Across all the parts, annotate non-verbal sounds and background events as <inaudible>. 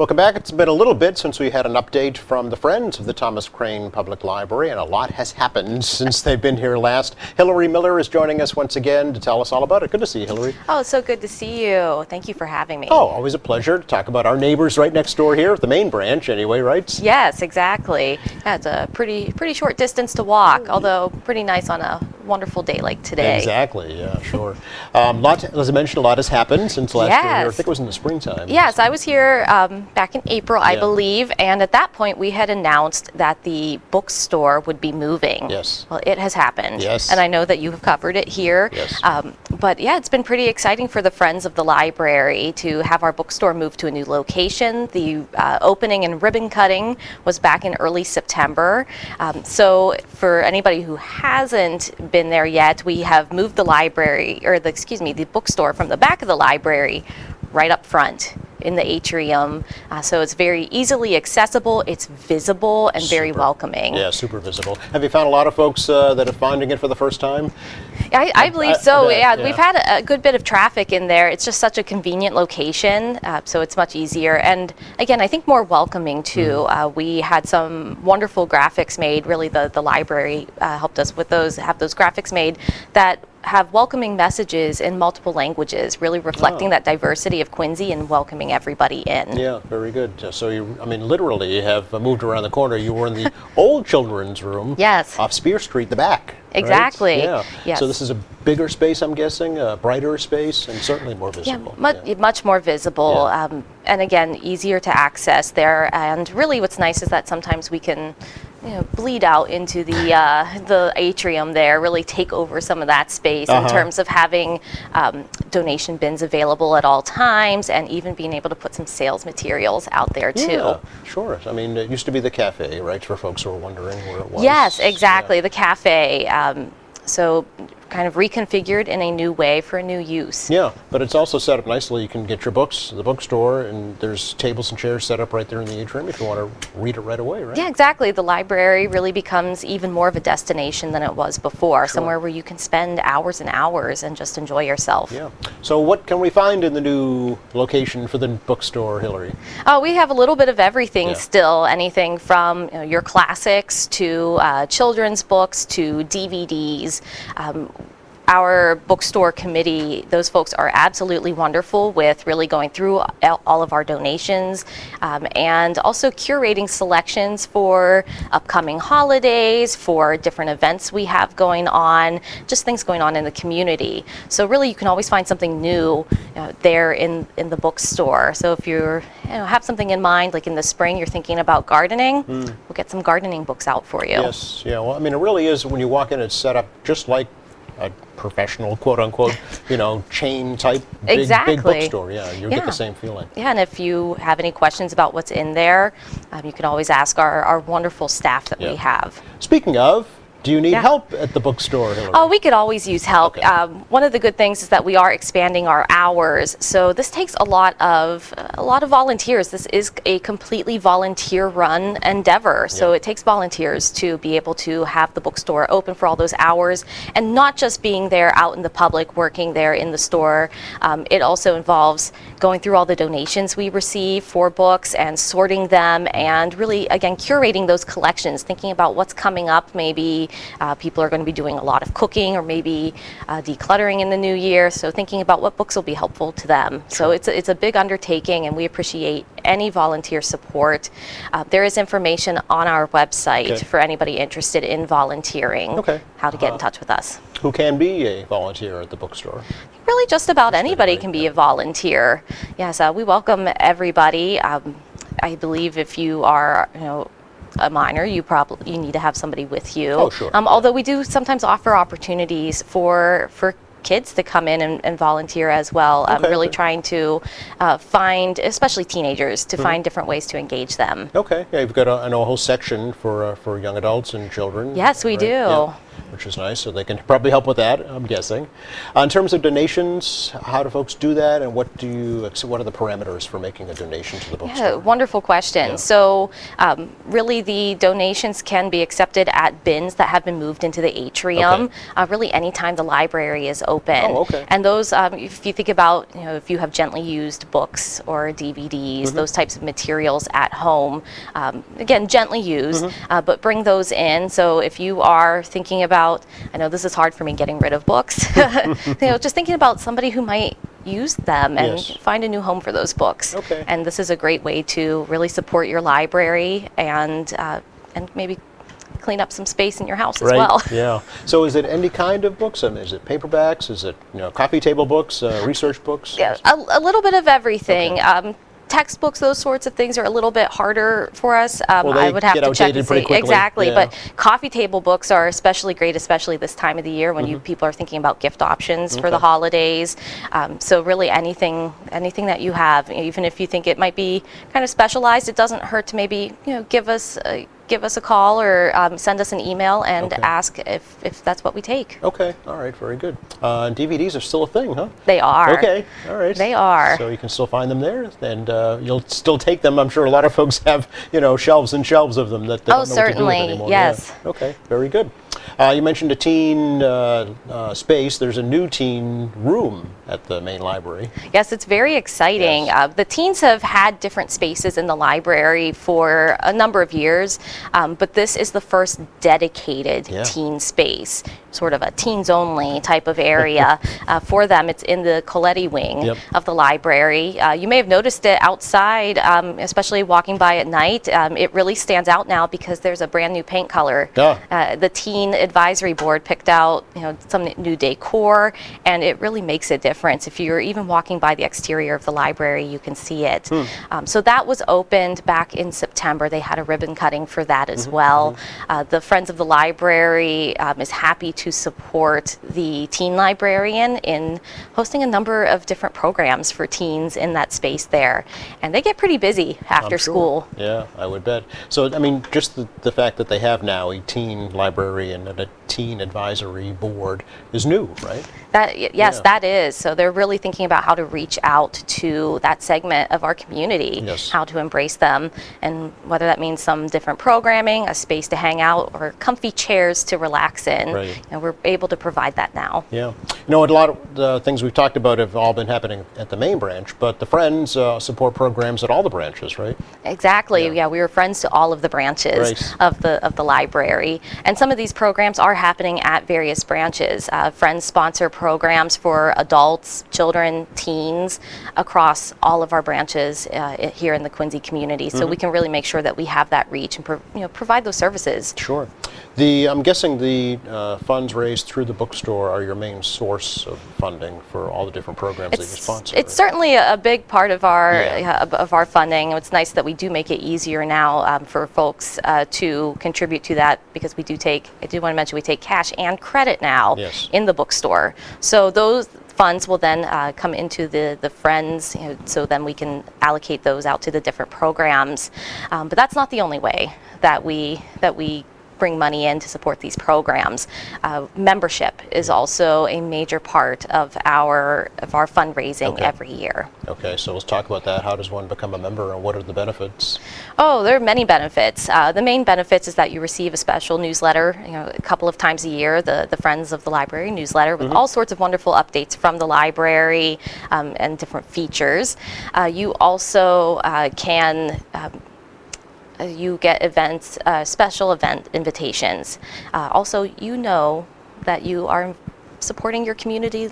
Welcome back. It's been a little bit since we had an update from the Friends of the Thomas Crane Public Library, and a lot has happened <laughs> since they've been here last. Hilary Miller is joining us once again to tell us all about it. Good to see you, Hilary. Oh, so good to see you. Thank you for having me. Oh, always a pleasure to talk about our neighbors right next door here, the main branch anyway, right? Yes, exactly. It's a pretty pretty short distance to walk, although pretty nice on a wonderful day like today. Exactly, yeah, sure. um, lot, as I mentioned, a lot has happened since last year. I think it was in the springtime. Yes, I was here um, back in April, I Yeah. believe, and at that point we had announced that the bookstore would be moving. Yes. Well, it has happened. Yes. And I know that you have covered it here. Yes. Um, but yeah, it's been pretty exciting for the Friends of the Library to have our bookstore move to a new location. The uh, opening and ribbon cutting was back in early September. Um, so for anybody who hasn't been there yet, we have moved the library, or the, excuse me, the bookstore from the back of the library right up front in the atrium. Uh, so it's very easily accessible, it's visible, and very welcoming. Yeah, super visible. Have you found a lot of folks uh, that are finding it for the first time? I, I believe so. I yeah, yeah. we've had a, a good bit of traffic in there. It's just such a convenient location, uh, so it's much easier. And again, I think more welcoming too. Uh, we had some wonderful graphics made. Really, the the library uh, helped us with those. Have those graphics made that have welcoming messages in multiple languages, really reflecting Oh. that diversity of Quincy and welcoming everybody in. Yeah, very good. So you, I mean, literally you have uh, moved around the corner. You were in the <laughs> old children's room. Yes. Off Spear Street, the back. right? Exactly. Yeah. Yes. So this is a bigger space, I'm guessing, a brighter space, and certainly more Yeah, visible. much, much more visible, Yeah. um, and again, easier to access there. And really, what's nice is that sometimes we can, you know, bleed out into the uh, the atrium there. Really take over some of that space Uh-huh. in terms of having um, donation bins available at all times, and even being able to put some sales materials out there too. Yeah, sure. I mean, it used to be the cafe, right? For folks who are wondering where it was. Yes, Yeah. exactly. The cafe. Um, so, kind of reconfigured in a new way for a new use. Yeah, but it's also set up nicely. You can get your books, the bookstore, and there's tables and chairs set up right there in the atrium if you want to read it right away, right? Yeah, exactly. The library really becomes even more of a destination than it was before, somewhere where you can spend hours and hours and just enjoy yourself. Yeah. So what can we find in the new location for the bookstore, Hilary? Oh, we have a little bit of everything Yeah. still. Anything from you know, your classics to uh, children's books to DVDs. Um, our bookstore committee, those folks are absolutely wonderful with really going through all of our donations um, and also curating selections for upcoming holidays, for different events we have going on, just things going on in the community. So really, you can always find something new uh, there in, in the bookstore. So if you're you know, have something in mind, like in the spring, you're thinking about gardening, we'll get some gardening books out for you. Yes, yeah. Well, I mean, it really is when you walk in, it's set up just like a professional, quote unquote, you know, chain type big, big bookstore. Yeah, you get the same feeling. Yeah, and if you have any questions about what's in there, um, you can always ask our, our wonderful staff that Yeah. we have. Speaking of, do you need Yeah. help at the bookstore, Hilary? Oh, we could always use help. Okay. Um, one of the good things is that we are expanding our hours, so this takes a lot of a lot of volunteers. This is a completely volunteer-run endeavor, so Yeah. it takes volunteers to be able to have the bookstore open for all those hours, and not just being there out in the public, working there in the store. Um, it also involves going through all the donations we receive for books and sorting them, and really again curating those collections, thinking about what's coming up, maybe uh, people are going to be doing a lot of cooking or maybe uh, decluttering in the new year. So thinking about what books will be helpful to them. So it's a, it's a big undertaking, and we appreciate any volunteer support. Uh, there is information on our website Okay. for anybody interested in volunteering. Okay. How to get in touch with us. Who can be a volunteer at the bookstore? Really, just about anybody anybody, can be a volunteer. Yes, uh, we welcome everybody. Um, I believe if you are, you know, a minor, you probably you need to have somebody with you. Oh, sure. Um, although we do sometimes offer opportunities for for kids to come in and, and volunteer as well. I'm Okay, really trying to uh, find, especially teenagers, Mm-hmm. to find different ways to engage them. Okay, yeah, you've got a, a whole section for uh, for young adults and children. Yes, we right? do. Yeah. Which is nice. So they can probably help with that, I'm guessing. Uh, in terms of donations, how do folks do that, and what do you? What are the parameters for making a donation to the bookstore? Yeah, wonderful question. Yeah. So, um, really, the donations can be accepted at bins that have been moved into the atrium. Okay. Uh, really, anytime the library is open. Oh, okay. And those, um, if you think about, you know, if you have gently used books or DVDs, Mm-hmm. those types of materials at home, um, again, gently used, Mm-hmm. uh, but bring those in. So, if you are thinking about, I know this is hard for me getting rid of books, <laughs> you <laughs> know, just thinking about somebody who might use them and Yes. find a new home for those books. Okay. And this is a great way to really support your library and uh, and maybe clean up some space in your house as Right. well. Yeah. So is it any kind of books? I mean, is it paperbacks? Is it you know coffee table books, uh, research books? Yeah, a, a little bit of everything. Okay. Um, textbooks, those sorts of things are a little bit harder for us. Um, Well, I would have to check and see exactly. yeah. But coffee table books are especially great, especially this time of the year when Mm-hmm. people are thinking about gift options for the holidays. Um, so really, anything anything that you have, even if you think it might be kind of specialized, it doesn't hurt to maybe you know give us. A, Give us a call or um, send us an email and Okay. ask if, if that's what we take. Okay. All right. Very good. Uh, DVDs are still a thing, huh? They are. Okay, all right. They are. So you can still find them there, and uh, you'll still take them. I'm sure a lot of folks have, you know, shelves and shelves of them that they Oh, don't know what to do with certainly, anymore. yes. Yeah. Okay, very good. Uh, you mentioned a teen uh, uh, space. There's a new teen room at the main library. Yes, it's very exciting. Yes. Uh, the teens have had different spaces in the library for a number of years, um, but this is the first dedicated Yeah. teen space, sort of a teens only type of area <laughs> uh, for them. It's in the Coletti wing Yep. of the library. Uh, you may have noticed it outside, um, especially walking by at night. Um, it really stands out now because there's a brand new paint color. Uh, the teen advisory board picked out, you know, some new decor, and it really makes a difference. If you're even walking by the exterior of the library, you can see it. Hmm. Um, so that was opened back in September. They had a ribbon cutting for that as Mm-hmm. well. Uh, the Friends of the Library um, is happy to support the teen librarian in hosting a number of different programs for teens in that space there, and they get pretty busy after sure. school. Yeah, I would bet. So, I mean, just the, the fact that they have now a teen librarian and a teen advisory board is new, right? That y- yes, Yeah. that is. So they're really thinking about how to reach out to that segment of our community, Yes. how to embrace them, and whether that means some different programming, a space to hang out, or comfy chairs to relax in. Right. Know, we're able to provide that now. Yeah. You know, a lot of the things we've talked about have all been happening at the main branch, but the Friends uh, support programs at all the branches, right? Exactly. Yeah. Yeah. we were friends to all of the branches Right. of the of the library, and some of these programs are happening at various branches. Uh, friends sponsor programs for adults, children, teens across all of our branches uh, here in the Quincy community. So Mm-hmm. we can really make sure that we have that reach and pro- you know provide those services. Sure. The I'm guessing the uh, funds raised through the bookstore are your main source of funding for all the different programs that you It's, sponsor. it's certainly a, a big part of our Yeah. of, of our funding. It's nice that we do make it easier now um, for folks uh, to contribute to that because we do take. I do want to mention we take cash and credit now Yes. in the bookstore. So those funds will then uh, come into the the friends. You know, so then we can allocate those out to the different programs. Um, but that's not the only way that we that we bring money in to support these programs. Uh, membership is also a major part of our of our fundraising Okay. every year. Okay, so let's talk about that. How does one become a member, and what are the benefits? Oh, there are many benefits. Uh, the main benefits is that you receive a special newsletter, you know, a couple of times a year, the, the Friends of the Library newsletter with all sorts of wonderful updates from the library um, and different features. Uh, you also uh, can um, uh, you get events, uh, special event invitations. Uh, also, you know that you are supporting your community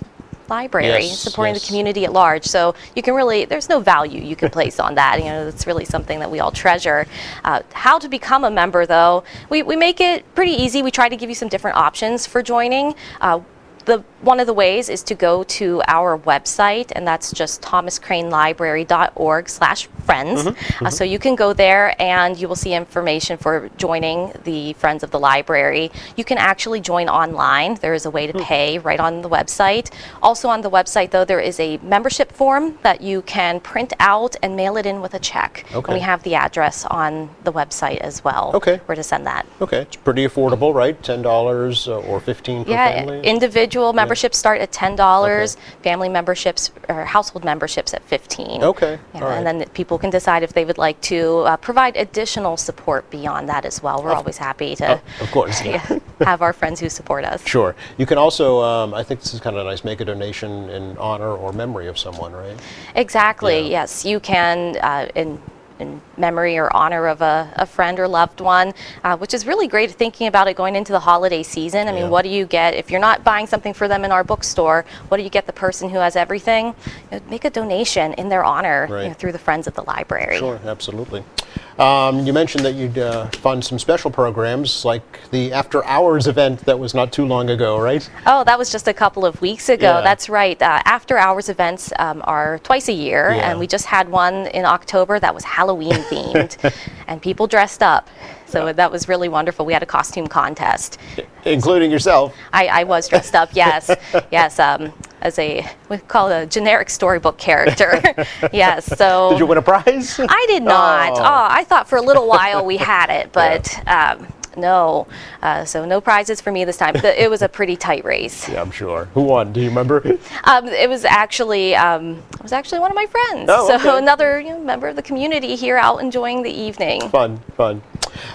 library, Yes, supporting yes. the community at large. So you can really, there's no value you can place on that. You know, it's really something that we all treasure. Uh, how to become a member, though, we, we make it pretty easy. We try to give you some different options for joining. Uh, the one of the ways is to go to our website, and that's just thomascranelibrary.org slash friends. Mm-hmm, Uh, so you can go there, and you will see information for joining the Friends of the Library. You can actually join online. There is a way to Hmm. pay right on the website. Also on the website, though, there is a membership form that you can print out and mail it in with a check. And we have the address on the website as well. Okay. Where to send that. Okay, it's pretty affordable, right? Ten dollars or fifteen per Yeah, family. individual memberships start at ten dollars. Family memberships or household memberships at fifteen. Okay, Yeah, right. And then the people can decide if they would like to uh, provide additional support beyond that as well. We're always happy to Oh, of course. <laughs> yeah, have our friends who support us. Sure. You can also, um, I think this is kind of nice, make a donation in honor or memory of someone, right? Exactly. Yeah. Yes, you can uh, in in memory or honor of a, a friend or loved one, uh, which is really great thinking about it going into the holiday season. I Yeah. mean, what do you get if you're not buying something for them in our bookstore? What do you get the person who has everything? You know, make a donation in their honor you know, through the Friends of the Library. Sure, absolutely. Um, you mentioned that you'd uh, fund some special programs like the after hours event that was not too long ago, right? Oh, that was just a couple of weeks ago. Yeah. That's right. Uh, after hours events um, are twice a year, Yeah. and we just had one in October that was Halloween themed, <laughs> and people dressed up. So Yeah. that was really wonderful. We had a costume contest. Including yourself. I, I was dressed up, yes, <laughs> yes, um, as a we call it a generic storybook character. <laughs> yes. So Did you win a prize? I did not. Oh. Oh. I thought for a little while we had it, <laughs> but um, no. Uh, so no prizes for me this time. It was a pretty tight race. yeah, I'm sure. Who won? Do you remember? <laughs> Um, it was actually um, it was actually one of my friends. Oh, so okay. another you know, member of the community here out enjoying the evening. fun, fun.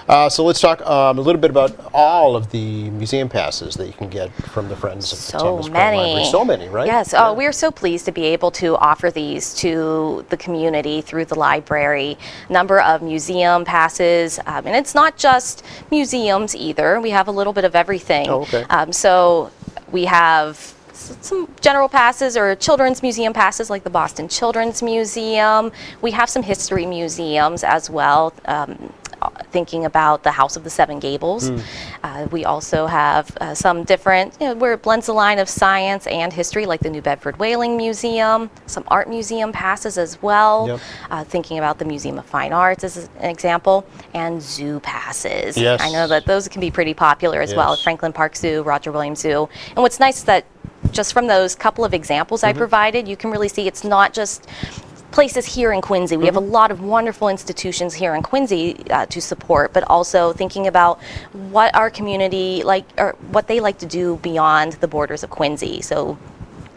Uh, so let's talk um, a little bit about all of the museum passes that you can get from the Friends of the So Thomas many. Library. So many, right? Yes. Yeah. Oh, we are so pleased to be able to offer these to the community through the library. Number of museum passes, um, and it's not just museums either. We have a little bit of everything. Oh, okay. Um, so we have some general passes or children's museum passes like the Boston Children's Museum. We have some history museums as well. Um, uh, thinking about the House of the Seven Gables. Hmm. Uh, we also have uh, some different, you know, where it blends the line of science and history, like the New Bedford Whaling Museum, some art museum passes as well. Yep. Uh, thinking about the Museum of Fine Arts as an example, and zoo passes. Yes. I know that those can be pretty popular as well Yes. at Franklin Park Zoo, Roger Williams Zoo. And what's nice is that just from those couple of examples Mm-hmm. I provided, you can really see it's not just places here in Quincy. We have a Mm-hmm. lot of wonderful institutions here in Quincy uh, to support, but also thinking about what our community like or what they like to do beyond the borders of Quincy. So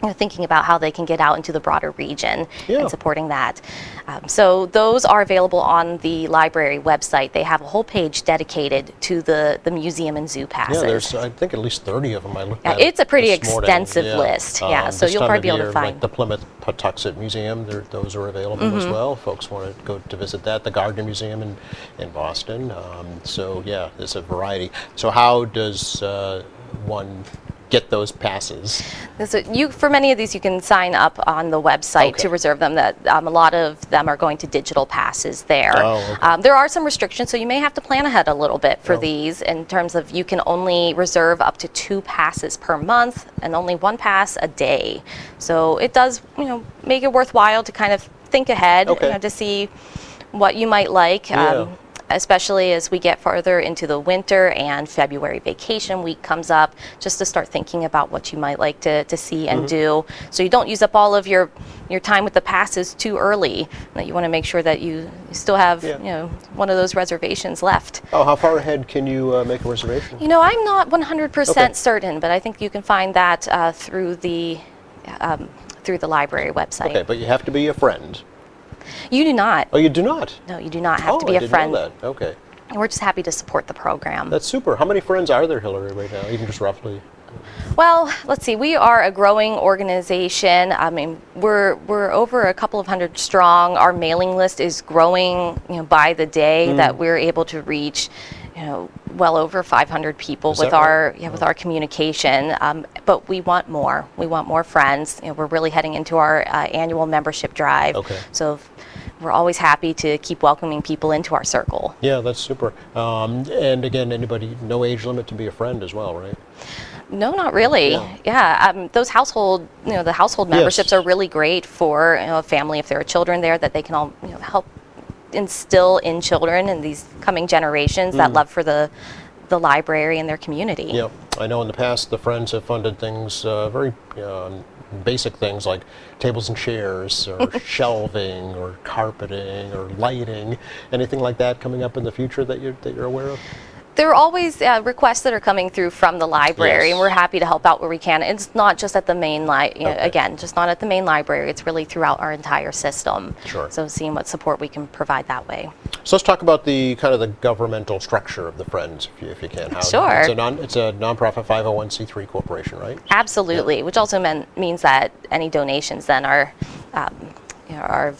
you know, thinking about how they can get out into the broader region Yeah. and supporting that. Um, so those are available on the library website. They have a whole page dedicated to the, the museum and zoo passes. Yeah, there's I think at least 30 of them I looked Yeah, at. it's a pretty extensive list. Yeah, so you'll probably be able to find- like the Plimoth Patuxet Museum, there, those are available Mm-hmm. as well. Folks want to go to visit that. The Gardner Museum in, in Boston. Um, so yeah, there's a variety. So how does uh, one get those passes? So you, for many of these, you can sign up on the website Okay. to reserve them. That um, a lot of them are going to digital passes there. Oh, okay. um, there are some restrictions, so you may have to plan ahead a little bit for Oh. these in terms of you can only reserve up to two passes per month and only one pass a day. So it does, you know, make it worthwhile to kind of think ahead you know, to see what you might like. Yeah. Especially as we get farther into the winter and February vacation week comes up, just to start thinking about what you might like to, to see and Mm-hmm. do. So you don't use up all of your, your time with the passes too early. That you want to make sure that you, still have Yeah. you know one of those reservations left. Oh, how far ahead can you uh, make a reservation? You know, I'm not 100% Okay. certain, but I think you can find that uh, through the um, through the library website. Okay, but you have to be a friend. You do not. Oh, you do not? No, you do not have oh, to be I a didn't friend. Know that. Okay, We're just happy to support the program. that's super. How many friends are there, Hilary, right now? Even just roughly. Well, let's see. We are a growing organization. I mean, we're we're over a couple of hundred strong. Our mailing list is growing, you know, by the day Mm. that we're able to reach, you know, well over 500 people Is with that right? our yeah, with our communication. Um, but we want more. We want more friends. You know, we're really heading into our uh, annual membership drive. Okay. So we're always happy to keep welcoming people into our circle. Yeah, that's super. Um, and again, anybody, no age limit to be a friend as well, right? No, not really. Yeah. Yeah, um, those household, you know, the household memberships Yes. are really great for you know, a family if there are children there that they can all you know, help instill in children and these coming generations that love for the the library and their community. Yeah, I know in the past the Friends have funded things, uh, very um, basic things like tables and chairs, or <laughs> shelving, or carpeting, or lighting. Anything like that coming up in the future that you're, that you're aware of? There are always uh, requests that are coming through from the library, Yes. and we're happy to help out where we can. It's not just at the main li- you know, Okay. again, just not at the main library. It's really throughout our entire system. Sure. So seeing what support we can provide that way. So let's talk about the kind of the governmental structure of the Friends, if you, if you can. How, Sure. It's a, non, it's a nonprofit 501c3 corporation, right? Absolutely, which also mean, means that any donations then are, um, you know, are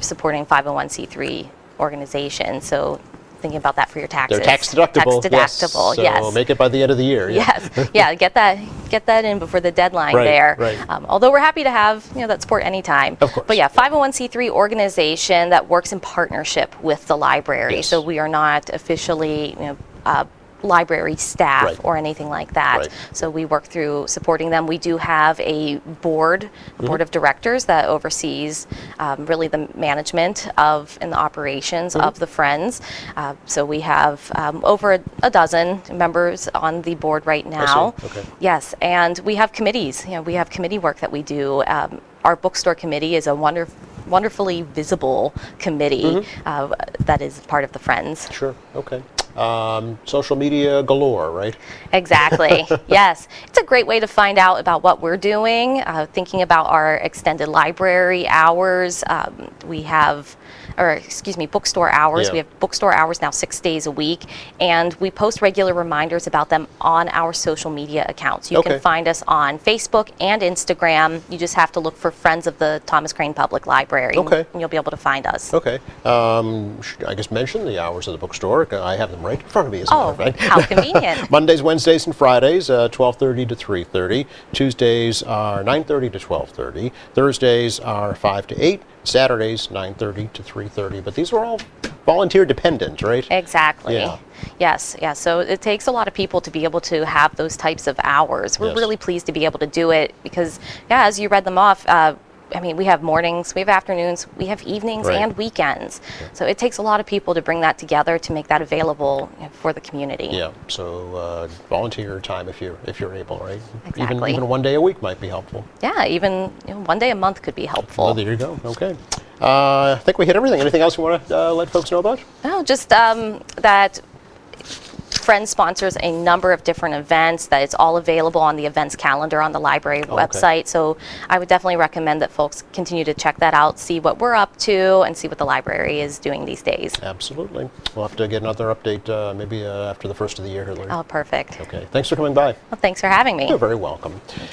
supporting 501c3 organizations. So thinking about that for your taxes. They're tax deductible. Tax deductible, yes. yes. So make it by the end of the year. yeah. Yes, yeah, get that get that in before the deadline Right, there. right. Um, although we're happy to have you know that support anytime. Of course. But yeah, 501c3 organization that works in partnership with the library. Yes. So we are not officially you know. Uh, library staff Right. or anything like that. Right. So we work through supporting them. We do have a board, a Mm-hmm. board of directors that oversees um, really the management of and the operations Mm-hmm. of the Friends. Uh, so we have um, over a, a dozen members on the board right now. Okay. Yes, and we have committees. You know, we have committee work that we do. Um, our bookstore committee is a wonder, wonderfully visible committee Mm-hmm. uh, that is part of the Friends. Sure. Okay. Um, social media galore, right? Exactly. <laughs> yes. It's a great way to find out about what we're doing, uh, thinking about our extended library hours. Um, we have, or excuse me, bookstore hours. Yeah. We have bookstore hours now six days a week, and we post regular reminders about them on our social media accounts. You Okay. can find us on Facebook and Instagram. You just have to look for Friends of the Thomas Crane Public Library, Okay. and you'll be able to find us. Okay. Um, I guess mention the hours of the bookstore. I have them right in front of me, as a Oh, matter of how convenient. <laughs> Mondays, Wednesdays, and Fridays, uh, 12:30 to 3:30. Tuesdays are 9:30 to 12:30. Thursdays are 5 to 8. Saturdays, 9:30 to 3:30. But these are all volunteer dependent, right? Exactly. Yeah. Yes, yes. So it takes a lot of people to be able to have those types of hours. We're Yes. really pleased to be able to do it because, yeah, as you read them off, uh, I mean, we have mornings, we have afternoons, we have evenings Right. and weekends. So it takes a lot of people to bring that together to make that available for the community. Yeah. So uh, volunteer time if you're if you're able, right? Even Exactly. even one day a week might be helpful. Yeah, even you know, one day a month could be helpful. Well, there you go. Okay. Uh, I think we hit everything. Anything else you want to uh, let folks know about? No, just um, that Friends sponsors a number of different events that it's all available on the events calendar on the library Oh, okay. website. So I would definitely recommend that folks continue to check that out, see what we're up to, and see what the library is doing these days. Absolutely. We'll have to get another update uh, maybe uh, after the first of the year, here, Hilary. Oh, perfect. Okay. Thanks for coming by. Well, thanks for having me. You're very welcome.